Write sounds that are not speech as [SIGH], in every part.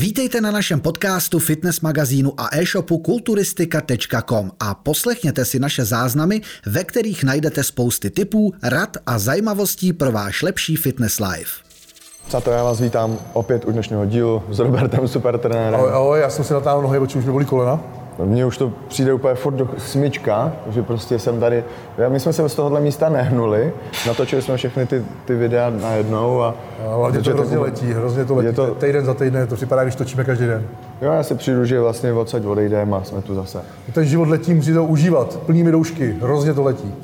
Vítejte na našem podcastu, fitness magazínu a e-shopu kulturistika.com a poslechněte si naše záznamy, ve kterých najdete spousty tipů, rad a zajímavostí pro váš lepší fitness life. Přátelé, já vás vítám opět u dnešního dílu s Robertem Supertrenérem. Ahoj, ahoj, já jsem si natáhl nohy, protože už mi bolí kolena. Mně už to přijde úplně furt do smyčka, že prostě jsem tady, my jsme se z tohohle místa nehnuli, natočili jsme všechny ty, ty videa najednou a... A hlavně to hrozně letí, hrozně to letí, Je to- to... týden za týden, to připadá, když točíme každý den. Jo, já si přijdu, že vlastně odsaď odejdeme a jsme tu zase. Ten život letí, musí to užívat, plnými doušky, hrozně to letí.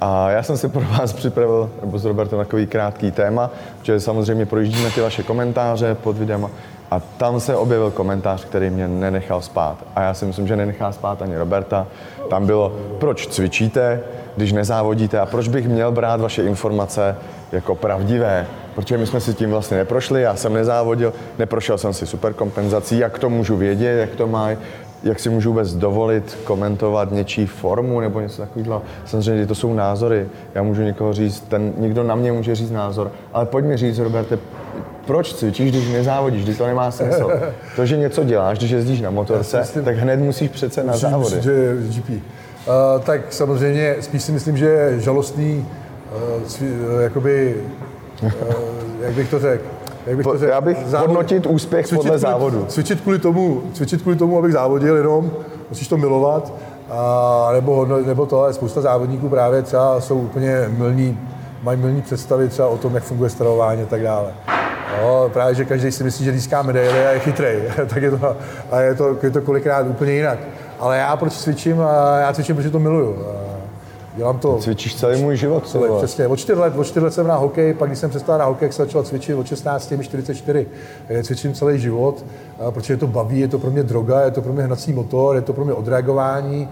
A já jsem si pro vás připravil, nebo s Robertem, takový krátký téma, že samozřejmě projíždíme ty vaše komentáře pod videem a tam se objevil komentář, který mě nenechal spát. A já si myslím, že nenechá spát ani Roberta. Tam bylo, proč cvičíte, když nezávodíte a proč bych měl brát vaše informace jako pravdivé. Protože my jsme si tím vlastně neprošli, já jsem nezávodil, neprošel jsem si superkompenzací, jak to můžu vědět, jak to má, jak si můžu vůbec dovolit komentovat něčí formu nebo něco takového. Samozřejmě to jsou názory. Já můžu někoho říct, ten, někdo na mě může říct názor, ale pojď mi říct, Roberte, proč cvičíš, když nezávodíš, když to nemá smysl. [LAUGHS] To, že něco děláš, když jezdíš na motorce, myslím- tak hned musíš přece na závody. říct, že GP. Uh, tak samozřejmě spíš si myslím, že je žalostný, uh, cvi, uh, jakoby, uh, jak bych to řekl, jak bych to řekl, já bych hodnotit úspěch podle kvůli, závodu. Cvičit kvůli tomu, cvičit kvůli tomu, abych závodil jenom, musíš to milovat, a, nebo, nebo to, ale spousta závodníků právě třeba jsou úplně milní, mají milní představy třeba o tom, jak funguje stravování a tak dále. No, právě, že každý si myslí, že získá medaily a je chytrej, [LAUGHS] tak je to, a je to, je to kolikrát úplně jinak. Ale já proč cvičím? A Já cvičím, protože to miluju. Dělám to Cvičíš celý můj život. vole. přesně. Od 4 let, od 4 let jsem na hokej, pak když jsem přestal na hokej, jsem začal cvičit od 16, mi 44. Eh, Cvičím celý život, a protože to baví, je to pro mě droga, je to pro mě hnací motor, je to pro mě odreagování,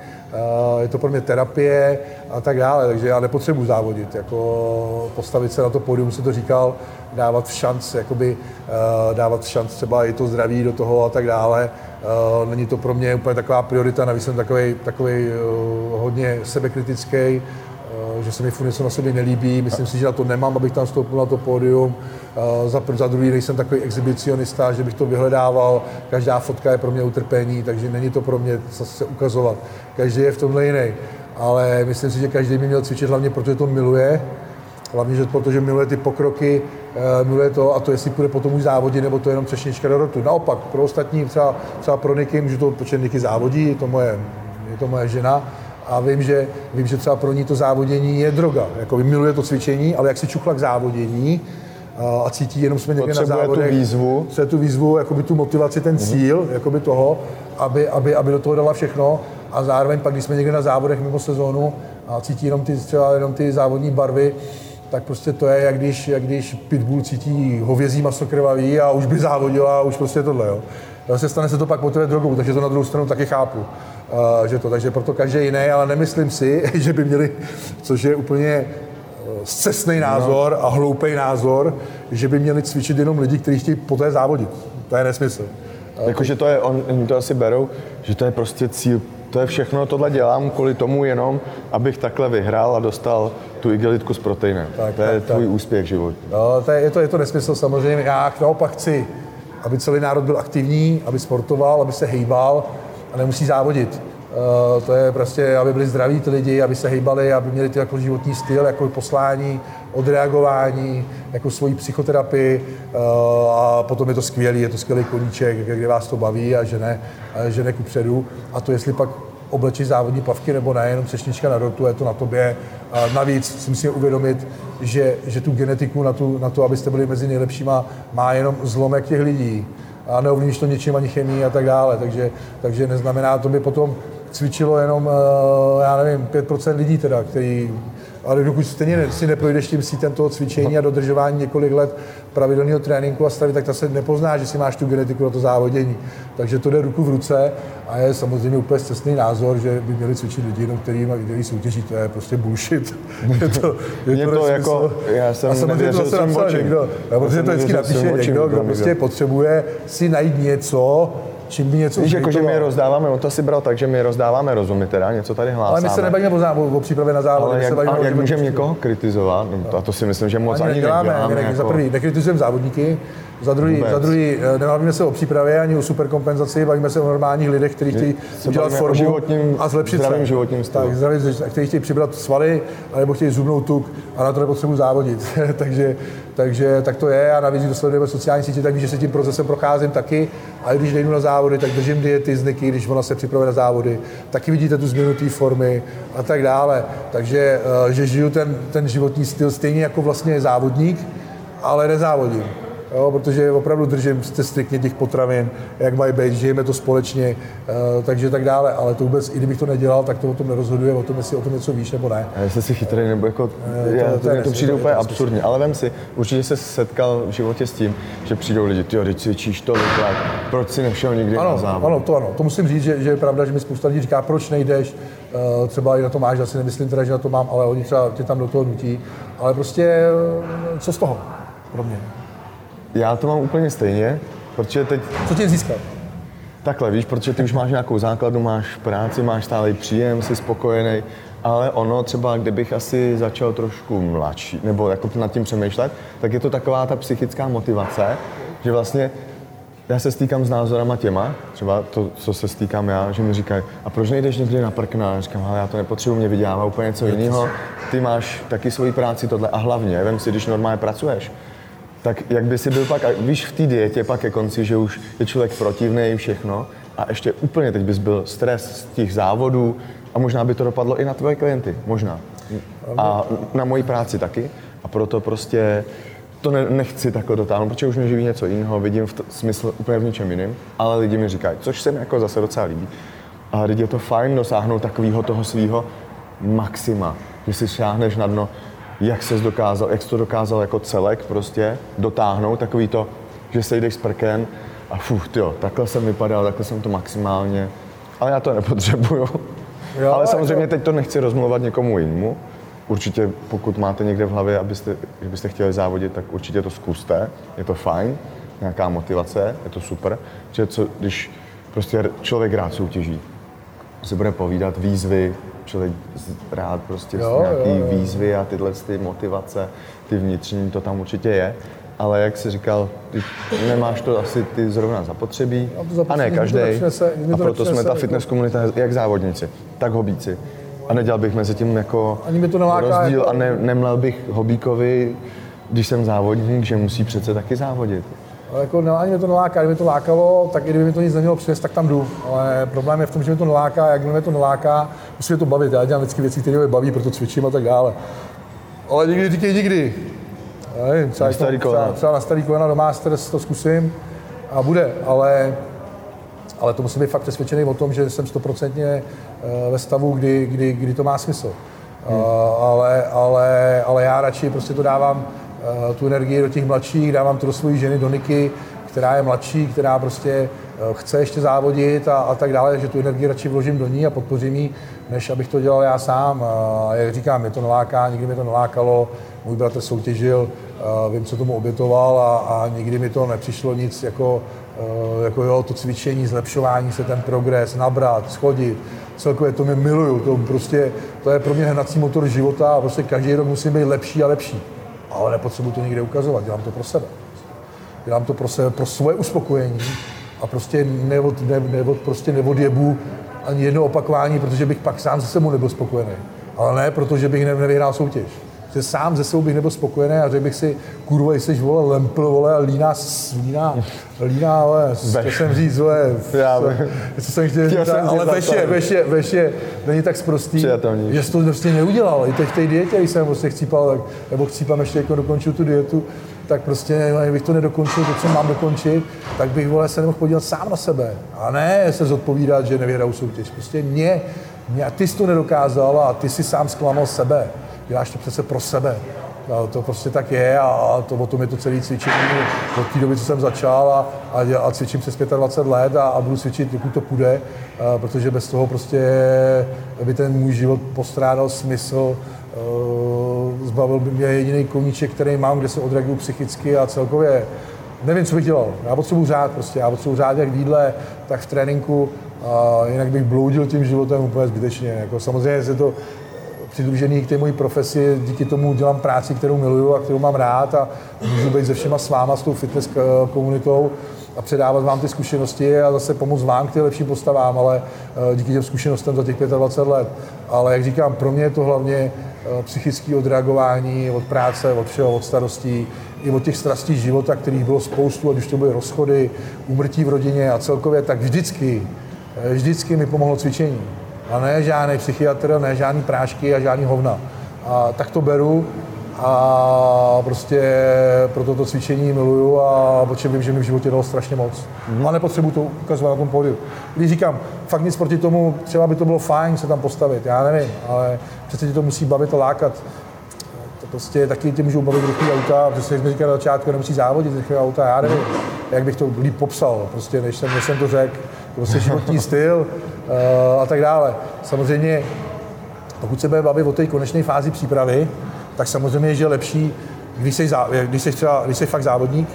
je to pro mě terapie a tak dále. Takže já nepotřebuji závodit. Jako postavit se na to pódium, se to říkal, dávat šanc, jakoby, eh, dávat šanc třeba i to zdraví do toho a tak dále. Eh, Není to pro mě úplně taková priorita, navíc jsem takový, takový hodně sebekritický, eh, že se mi furt něco na sobě nelíbí, myslím si, že na to nemám, abych tam vstoupil na to pódium. Eh, Za, za druhý nejsem takový exhibicionista, že bych to vyhledával, každá fotka je pro mě utrpení, takže není to pro mě zase ukazovat. Každý je v tomhle jiný. Ale myslím si, že každý by měl cvičit hlavně, protože to miluje, Hlavně, že protože miluje ty pokroky, eh, miluje to a to, jestli půjde potom už závodit, nebo to je jenom třešnička do rotu. Naopak, pro ostatní, třeba, třeba pro Niky, můžu to, protože Niky závodí, je to moje, je to moje žena, a vím že, vím, že třeba pro ní to závodění je droga. Jako miluje to cvičení, ale jak si čuchla k závodění a, a cítí, jenom jsme někde na Potřebuje tu výzvu. Chce tu výzvu, jakoby tu motivaci, ten cíl, jakoby toho, aby, aby, aby do toho dala všechno. A zároveň pak, když jsme někde na závodech mimo sezónu a cítí jenom ty, třeba jenom ty závodní barvy, tak prostě to je, jak když, jak když pitbull cítí hovězí maso krvavý a už by závodila a už prostě tohle, jo. Zase stane se to pak po tebe drogou, takže to na druhou stranu taky chápu. Uh, že to, takže proto každý jiný, ale nemyslím si, [LAUGHS] že by měli, což je úplně zcestný názor a hloupý názor, že by měli cvičit jenom lidi, kteří chtějí poté závodit. To je nesmysl. Jakože to je, on, oni to asi berou, že to je prostě cíl, to je všechno, tohle dělám kvůli tomu jenom, abych takhle vyhrál a dostal tu igelitku s proteinem. Tak, to je tak, tvůj úspěch život. No, to je, je, to, je to nesmysl samozřejmě. Já naopak chci, aby celý národ byl aktivní, aby sportoval, aby se hejbal a nemusí závodit. Uh, to je prostě, aby byli zdraví ty lidi, aby se hejbali, aby měli ty jako životní styl, jako poslání, odreagování, jako svoji psychoterapii uh, a potom je to skvělý, je to skvělý koníček, kde vás to baví a žene, a žene ku předu. A to jestli pak oblečit závodní plavky nebo ne, jenom třešnička na dortu, je to na tobě. A navíc si musíme uvědomit, že, že tu genetiku na, tu, na to, abyste byli mezi nejlepšíma, má jenom zlomek těch lidí. A neovlivníš to něčím ani chemii a tak dále. Takže, takže neznamená, to by potom cvičilo jenom, eh, já nevím, 5% lidí teda, který ale dokud stejně si neprojdeš tím sítem toho cvičení a dodržování několik let pravidelného tréninku a stavy, tak ta se nepozná, že si máš tu genetiku na to závodění. Takže to jde ruku v ruce a je samozřejmě úplně cestný názor, že by měli cvičit lidi, jenom který, který soutěží. To je prostě bullshit. [LAUGHS] je to, je Mně to nesmysl. jako- já jsem a samozřejmě to svým napsal někdo. Já protože to vždycky napíše někdo, kdo prostě to- potřebuje si najít něco, čím by něco Víš, jako, že my je rozdáváme, on to si bral tak, že my je rozdáváme rozumy teda, něco tady hlásáme. Ale my se nebavíme o, zá- o, přípravě na závod. ale jak, se a jak můžeme někoho kritizovat, no, to, a to si myslím, že moc Ani ani neděláme, neděláme. ani ne, jako, za prvý nekritizujeme závodníky, Za druhý, Vůbec. za druhý, eh, nebavíme se o přípravě ani o superkompenzaci, bavíme se o normálních lidech, kteří chtějí udělat formu životním- a zlepšit zdravým se. životním stylu. Tak, zdravým, kteří chtějí přibrat svaly, nebo chtějí zubnout tuk a na to nepotřebuji závodit. [LAUGHS] takže, takže tak to je a navíc, když sledujeme sociální sítě, tak víš, že se tím procesem procházím taky. A když nejdu na závody, tak držím diety z Niky, když ona se připravuje na závody. Taky vidíte tu změnu té formy a tak dále. Takže eh, že žiju ten, ten životní styl stejně jako vlastně závodník, ale nezávodím. Jo, protože opravdu držím se striktně těch potravin, jak mají být, žijeme to společně, eh, takže tak dále. Ale to vůbec, i kdybych to nedělal, tak to o tom nerozhoduje, o tom, jestli o tom něco víš nebo ne. A jestli jsi chytrý, nebo jako, to- já, to to, to, to přijde úplně absurdní, ale vem si, určitě se setkal v životě s tím, že přijdou lidi, ty teď cvičíš tolik let, proč si nešel nikdy na Ano, závod? ano, to ano. To musím říct, že, že je pravda, že mi spousta lidí říká, proč nejdeš, Eh, třeba i na to máš, asi nemyslím teda, že na to mám, ale oni třeba tě tam do toho nutí. Ale prostě, co z toho pro mě? Já to mám úplně stejně, protože teď Co tě získat? takhle, víš, protože ty už máš nějakou základnu, máš práci, máš stálý příjem, jsi spokojený, ale ono třeba, kdybych asi začal trošku mladší, nebo jako nad tím přemýšlet, tak je to taková ta psychická motivace, že vlastně já se stýkám s názorama těma, třeba to, co se stýkám já, že mi říkají, a proč nejdeš někdy na prkna? Já říkám, ale já to nepotřebuji, mě vydělává úplně něco jiného. Ty máš taky svoji práci tohle a hlavně, vem si, když normálně pracuješ, tak jak by si byl pak, víš, v té dietě pak ke konci, že už je člověk protivný všechno a ještě úplně teď bys byl stres z těch závodů a možná by to dopadlo i na tvoje klienty, možná. A na moji práci taky a proto prostě to ne, nechci takhle dotáhnout, protože už mě živí něco jiného, vidím v t- smysl úplně v něčem jiném, ale lidi mi říkají, což se mi jako zase docela líbí. A lidi je to fajn dosáhnout takového toho svého maxima, že si šáhneš na dno, jak ses dokázal, jak jsi to dokázal jako celek prostě dotáhnout, takový to, že sejdeš s prken a fuh, tyjo, takhle jsem vypadal, takhle jsem to maximálně, ale já to nepotřebuju. Jo, ale jako- samozřejmě teď to nechci rozmluvat někomu jinému. Určitě, pokud máte někde v hlavě, abyste, že byste chtěli závodit, tak určitě to zkuste. Je to fajn, nějaká motivace, je to super. Že co, když prostě člověk rád soutěží, si bude povídat výzvy, člověk rád prostě Jo, nějaký jo, jo. výzvy a tyhle ty motivace, ty vnitřní, to tam určitě je. Ale jak jsi říkal, ty nemáš to asi ty zrovna zapotřebí, A to a zapotřebí ne každý. A to proto jsme ta fitness komunita jak závodníci, tak hobíci. A nedělal bych mezi tím jako Ani mi to neláká rozdíl jako- a ne, nemlel bych hobíkovi, když jsem závodník, že musí přece taky závodit. Ale jako ne, ani mě to neláká, kdyby mě to lákalo, tak i kdyby mi to nic nemělo přinést, tak tam jdu. Ale problém je v tom, že mě to neláká, jak mě to neláká, musí mě to bavit. Já dělám vždycky věci, které mě baví, proto cvičím a tak dále. Ale nikdy říkej nikdy. Nevím, třeba, Na starý jako- kolena. třeba, třeba na starý kolena do Masters to zkusím a bude, ale ale to musím být fakt přesvědčený o tom, že jsem stoprocentně eh, ve stavu, kdy, kdy, kdy to má smysl. Hmm. ale, ale, ale já radši prostě to dávám tu energii do těch mladších, dávám to do své ženy, do Niky, která je mladší, která prostě eh, chce ještě závodit a, a tak dále, že tu energii radši vložím do ní a podpořím ji, než abych to dělal já sám. A jak říkám, mě to neláká, nikdy mě to nelákalo, můj bratr soutěžil, eh, vím, co tomu obětoval a, a nikdy mi to nepřišlo nic jako, eh, jako jo, to cvičení, zlepšování se, ten progres, nabrat, schodit, celkově to mě miluju, to prostě, to je pro mě hnací motor života a prostě každý rok musím být lepší a lepší. Ale nepotřebuji to nikde ukazovat, dělám to pro sebe. Dělám to pro sebe, pro svoje uspokojení a prostě neod, ne, neod, prostě neodjebu ani jedno opakování, protože bych pak sám se sebou nebyl spokojený. Ale ne, protože bych ne, nevyhrál soutěž. Že sám ze sebou bych nebyl spokojený a řekl bych si, kurva, jsi vole, lempl, vole, a líná, líná, líná, vole, co jsem říct, vole, Já co, jsem chtěl Chtěl říct, jsem ale veš je, veš je, veš je, není tak sprostý, že jsi to prostě neudělal. I teď v té dietě, když jsem prostě chcípal, tak, nebo chcípám ještě jako dokončil tu dietu, tak prostě, kdybych to nedokončil, to, co mám dokončit, tak bych vole, se nemohl podívat sám na sebe. A ne se zodpovídat, že nevyhraju soutěž. Prostě mě, mě, a ty jsi to nedokázal a ty si sám zklamal sebe. Děláš to přece pro sebe. A to prostě tak je a, to o tom je to celé cvičení od té doby, co jsem začal a, a, a cvičím přes 25 let a, a budu cvičit, dokud to půjde, a, protože bez toho prostě by ten můj život postrádal smysl, zbavil by mě jediný koníček, který mám, kde se odreaguju psychicky a celkově nevím, co bych dělal. Já potřebuji řád prostě, já potřebuji řád jak v jídle, tak v tréninku, a jinak bych bloudil tím životem úplně zbytečně. Jako samozřejmě se to přidružený k té mojí profesi, díky tomu dělám práci, kterou miluju a kterou mám rád a můžu být se všema s váma, s tou fitness komunitou a předávat vám ty zkušenosti a zase pomoct vám k těm lepším postavám, ale eh, díky těm zkušenostem za těch 25 let. Ale jak říkám, pro mě je to hlavně eh, psychické odreagování od práce, od všeho, od starostí, i od těch strastí života, kterých bylo spoustu, ať už to byly rozchody, úmrtí v rodině a celkově, tak vždycky, eh, vždycky mi pomohlo cvičení. A ne žádný psychiatr, ne žádný prášky a žádný hovna. A tak to beru a prostě pro toto cvičení miluju a protože vím, že mi v životě dalo strašně moc. Mm-hmm. A nepotřebuji to ukazovat na tom pódiu. Když říkám, fakt nic proti tomu, třeba by to bylo fajn se tam postavit, já nevím, ale přece ti to musí bavit a lákat. To prostě taky ti můžou bavit rychlý auta, přesně jak jsme říkali na začátku, nemusí závodit rychlý auta, já nevím, jak bych to líp popsal, prostě než jsem, než jsem to řekl, prostě životní styl a tak dále. Samozřejmě, pokud se bude bavit o té konečné fázi přípravy, tak samozřejmě, že je lepší, když jsi, zá, když jsi, třeba, když jsi fakt závodník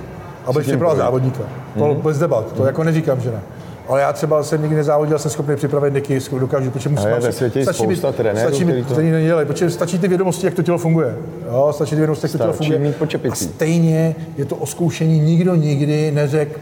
a budeš připravovat závodníka. To mm-hmm. bez debat, to mm-hmm. jako neříkám, že ne. Ale já třeba jsem nikdy nezávodil, jsem schopný připravit neky, dokážu, protože musím... A je ve světě stačí spousta mi, trenérů, stačí mi, to... nedělají, protože stačí ty vědomosti, jak to tělo funguje. Jo, stačí ty vědomosti, jak to tělo funguje. Mít a stejně je to o zkoušení, nikdo nikdy neřekl,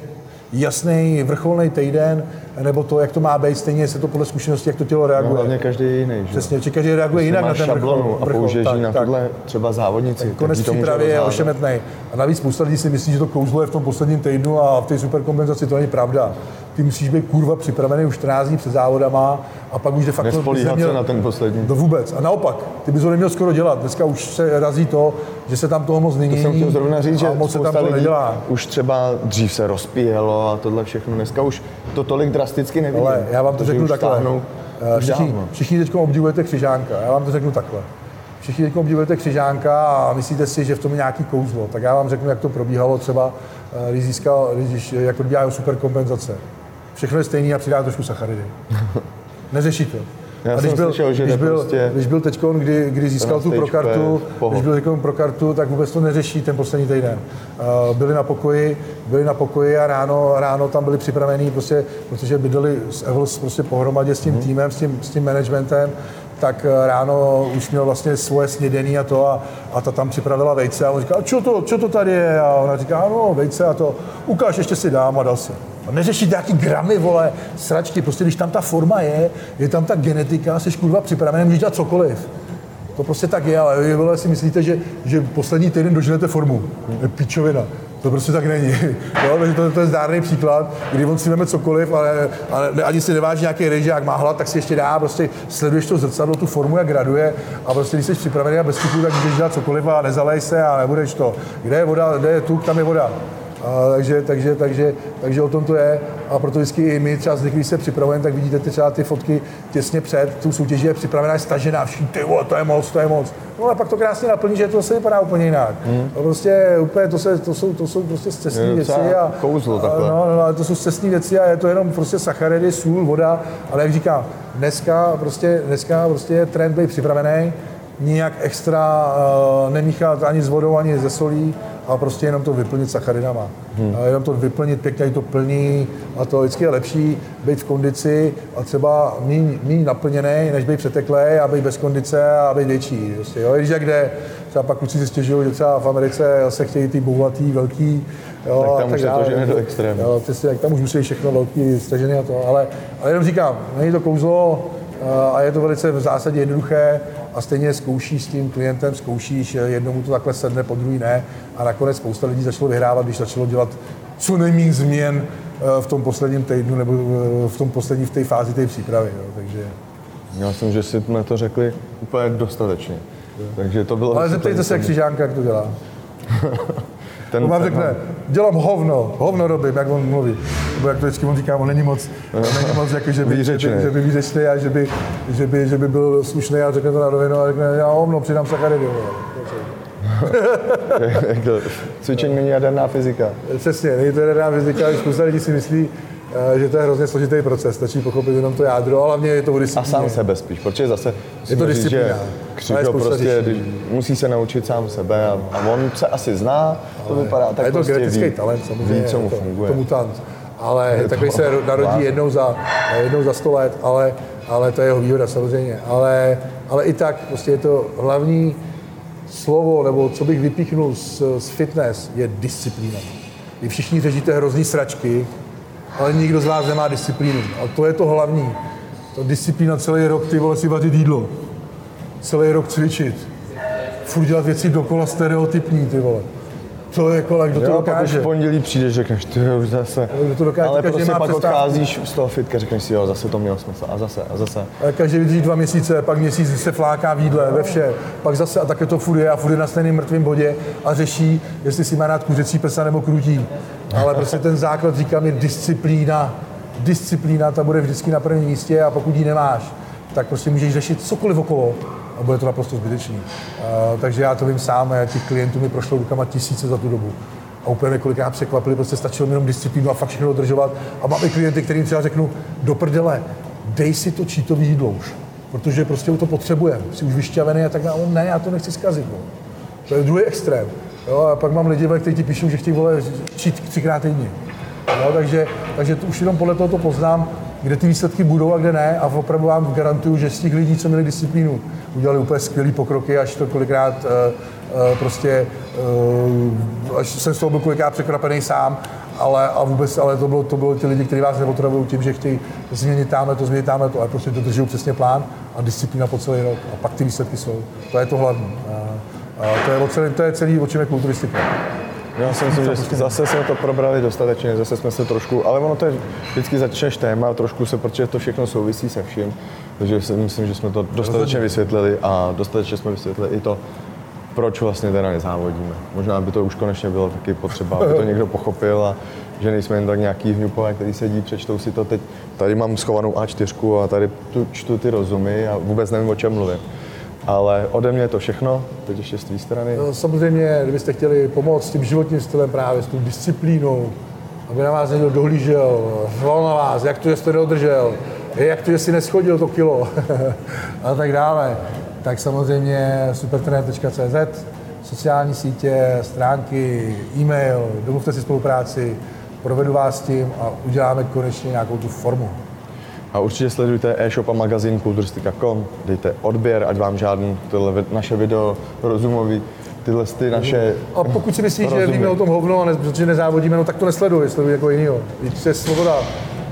jasný vrcholný týden, nebo to, jak to má být, stejně se to podle zkušenosti, jak to tělo reaguje. No, hlavně každý je jiný. Že? Přesně, že každý reaguje jinak na ten šablonu vrchol. a použiješ tak, na tohle třeba závodnici. Tak konec přípravy je ošemetný. A navíc spousta lidí si myslí, že to kouzlo je v tom posledním týdnu a v té superkompenzaci to není pravda ty musíš být kurva připravený už 14 dní před závodama a pak už de facto... Nespolíhat měl, se na ten poslední. To vůbec. A naopak, ty bys ho neměl skoro dělat. Dneska už se razí to, že se tam toho moc není. To jsem chtěl zrovna říct, že moc se tam to nedělá. Už třeba dřív se rozpíjelo a tohle všechno. Dneska už to tolik drasticky nevidím. Ale já vám to řeknu takhle. Eh, všichni, všichni teď obdivujete křižánka. Já vám to řeknu takhle. Všichni teď obdivujete křižánka a myslíte si, že v tom je nějaký kouzlo. Tak já vám řeknu, jak to probíhalo třeba, eh, když získal, když, jak probíhá superkompenzace všechno je stejný a přidá trošku sacharidy. [LAUGHS] Neřeší to. Já a když byl, slyšel, že když byl, prostě když byl teď, kdy, kdy získal tu pro kartu, když byl teďkon pro kartu, tak vůbec to neřeší ten poslední týden. Uh, byli na pokoji, byli na pokoji a ráno, ráno tam byli připravení, prostě, protože bydleli s Evels prostě pohromadě s tím hmm. týmem, s tím, s tím managementem, tak eh, ráno už měl vlastně svoje snědení a to a, a ta tam připravila vejce a on říká, co to, čo to tady je? A ona říká, no vejce a to, ukáž, ještě si dám a dal si. A neřešit nějaký gramy, vole, sračky, prostě když tam ta forma je, je tam ta genetika, jsi kurva připravený, můžeš dělat cokoliv. To prostě tak je, ale vy vole, si myslíte, že, že poslední týden doženete formu. Je pičovina. To prostě tak není. [LAUGHS] Jo, takže to, to, je zdárný příklad, kdy on si veme cokoliv, ale, ale ani si neváží nějaký režák, má hlad, tak si ještě dá, prostě sleduješ to zrcadlo, tu formu, jak graduje a prostě když jsi připravený a bez tuku, tak můžeš dělat cokoliv a nezalej se a nebudeš to. Kde je voda, kde je tuk, tam je voda. A, takže, takže, takže, takže o tom to je. A proto vždycky i my třeba když se připravujeme, tak vidíte třeba ty fotky těsně před tu soutěží je připravená, je stažená, všichni, ty vole, to je moc, to je moc. No a pak to krásně naplní, že to se vypadá úplně jinak. Hmm. To prostě úplně, to, se, to, jsou, to jsou prostě cestní věci. A, kouzlo takhle. No, no, no, to jsou cestní věci a je to jenom prostě sacharidy, sůl, voda, ale jak říkám, dneska prostě, dneska prostě je trend být připravený, nijak extra uh, nemíchat ani s vodou, ani ze solí, a prostě jenom to vyplnit sacharidama. Hmm. A jenom to vyplnit pěkně, to plní a to vždycky je lepší být v kondici a třeba méně naplněný, než být přeteklý a být bez kondice a být větší. Prostě, jo? Když jak jde, třeba pak kluci si stěžují, že třeba v Americe se chtějí ty boulatý, velký, Jo, tak tam tak dále. to žene do extrému. Jo, ty si, jak tam už musí všechno velký, stažený a to, ale, ale jenom říkám, není to kouzlo a je to velice v zásadě jednoduché a stejně zkoušíš s tím klientem, zkoušíš, jednomu to takhle sedne, po druhý ne a nakonec spousta lidí začalo vyhrávat, když začalo dělat co nejméně změn eh, v tom posledním týdnu nebo eh, v tom poslední v té fázi té přípravy. Jo. Takže... Já myslím, že si jsme to řekli úplně dostatečně. Takže to bylo... Ale zeptejte se, jak Křižánka, jak to dělá. [LAUGHS] Ten, on vám řekne, dělám hovno, hovno robím, jak on mluví. Nebo jak to vždycky on říká, on není moc, on není moc jako, že by, že by, že by výřečný a že by, že by, že by byl slušný a řekne to na rovinu a řekne, já hovno, přidám sacharidy. [LAUGHS] Cvičení není jaderná fyzika. Přesně, není to jaderná fyzika, spousta lidí si myslí, že to je hrozně složitý proces, stačí pochopit jenom to jádro, ale hlavně je to A sám sebe spíš, protože zase je to disciplína. Křižo prostě když, musí se naučit sám sebe a, a on se asi zná, to vypadá tak a je to prostě genetický ví, talent, samozřejmě. Ví, co mu to, funguje. To mutant. ale takový se narodí jednou za, jednou za 100 let, ale, ale to je jeho výhoda samozřejmě. Ale, ale i tak prostě je to hlavní slovo, nebo co bych vypíchnul z, z fitness, je disciplína. Vy všichni řešíte hrozný sračky, ale nikdo z vás nemá disciplínu. A to je to hlavní. To disciplína celý rok, ty vole, si vařit jídlo. Celý rok cvičit. Furt dělat věci dokola stereotypní, ty vole. To je jako, kdo to jo, dokáže. Pak už v pondělí přijdeš, řekneš, ty už zase. Kdo to dokáže, Ale prostě pak odcházíš z toho fitka, řekneš si, jo, zase to mělo smysl a zase a zase. A každý vydrží dva měsíce, pak měsíc se fláká v jídle, ve vše, pak zase a také to furt je a furt je na stejném mrtvém bodě a řeší, jestli si má rád kuřecí prsa nebo krutí. Ale prostě ten základ, říkám, je disciplína. Disciplína, ta bude vždycky na prvním místě a pokud ji nemáš, tak prostě můžeš řešit cokoliv okolo a bude to naprosto zbytečný. Uh, takže já to vím sám, a těch klientů mi prošlo rukama tisíce za tu dobu. A úplně kolikrát překvapili, prostě stačilo jenom disciplínu a fakt všechno dodržovat. A máme klienty, kterým třeba řeknu, do prdele, dej si to čítový jídlo už, protože prostě to potřebujeme, jsi už vyšťavený a tak dále. Ne, já to nechci zkazit. No. To je druhý extrém. Jo, a pak mám lidi, kteří ti píšou, že chtějí vole čít třikrát týdně. Jo, takže, takže už jenom podle toho to poznám, kde ty výsledky budou a kde ne. A opravdu vám garantuju, že z těch lidí, co měli disciplínu, udělali úplně skvělé pokroky, až to kolikrát uh, uh, prostě, uh, až jsem z toho byl kolikrát překvapený sám, ale, a vůbec, ale to bylo, to bylo ty lidi, kteří vás nepotravují tím, že chtějí změnit tamhle to, změnit tamhle to, ale prostě to drží přesně plán a disciplína po celý rok. A pak ty výsledky jsou. To je to hlavní. A, to, je celý, to je celý, o čem je kulturistika. Já si myslím, že zase jsme to probrali dostatečně, zase jsme se trošku, ale ono to je, vždycky začneš téma, trošku se, protože to všechno souvisí se vším, takže si myslím, že jsme to dostatečně vysvětlili a dostatečně jsme vysvětlili i to, proč vlastně teda nezávodíme. Možná by to už konečně bylo taky potřeba, aby to někdo pochopil a že nejsme jen tak nějaký hňupové, který sedí, přečtou si to teď. Tady mám schovanou A4 a tady tu čtu ty rozumy a vůbec nevím, o čem mluvím. Ale ode mě je to všechno, teď ještě z té strany. No, samozřejmě, kdybyste chtěli pomoct s tím životním stylem právě, s tou disciplínou, aby na vás někdo dohlížel, řval na vás, jak to, že jste neodržel, jak to, že si neschodil to kilo [LAUGHS] a tak dále, tak samozřejmě supertrener.cz, sociální sítě, stránky, e-mail, domluvte si spolupráci, provedu vás s tím a uděláme konečně nějakou tu formu. A určitě sledujte e-shop a magazín kulturistika.com, dejte odběr, ať vám žádný tohle naše video rozumový, tyhle ty naše A pokud si myslíš, že víme o tom hovno, a ne, protože nezávodíme, no tak to nesleduj, sleduj jako jinýho. Víš, je svoboda.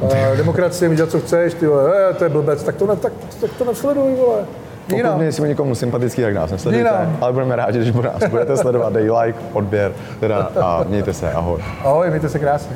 Uh, demokracie, dělat, co chceš, ty vole, eh, to je blbec, tak to, ne, tak, tak to nesleduj, vole. Pokud nejsme někomu sympatický, tak nás nesledujte, ale budeme rádi, když nás budete sledovat, dej like, odběr, teda a mějte se, ahoj. Ahoj, mějte se krásně.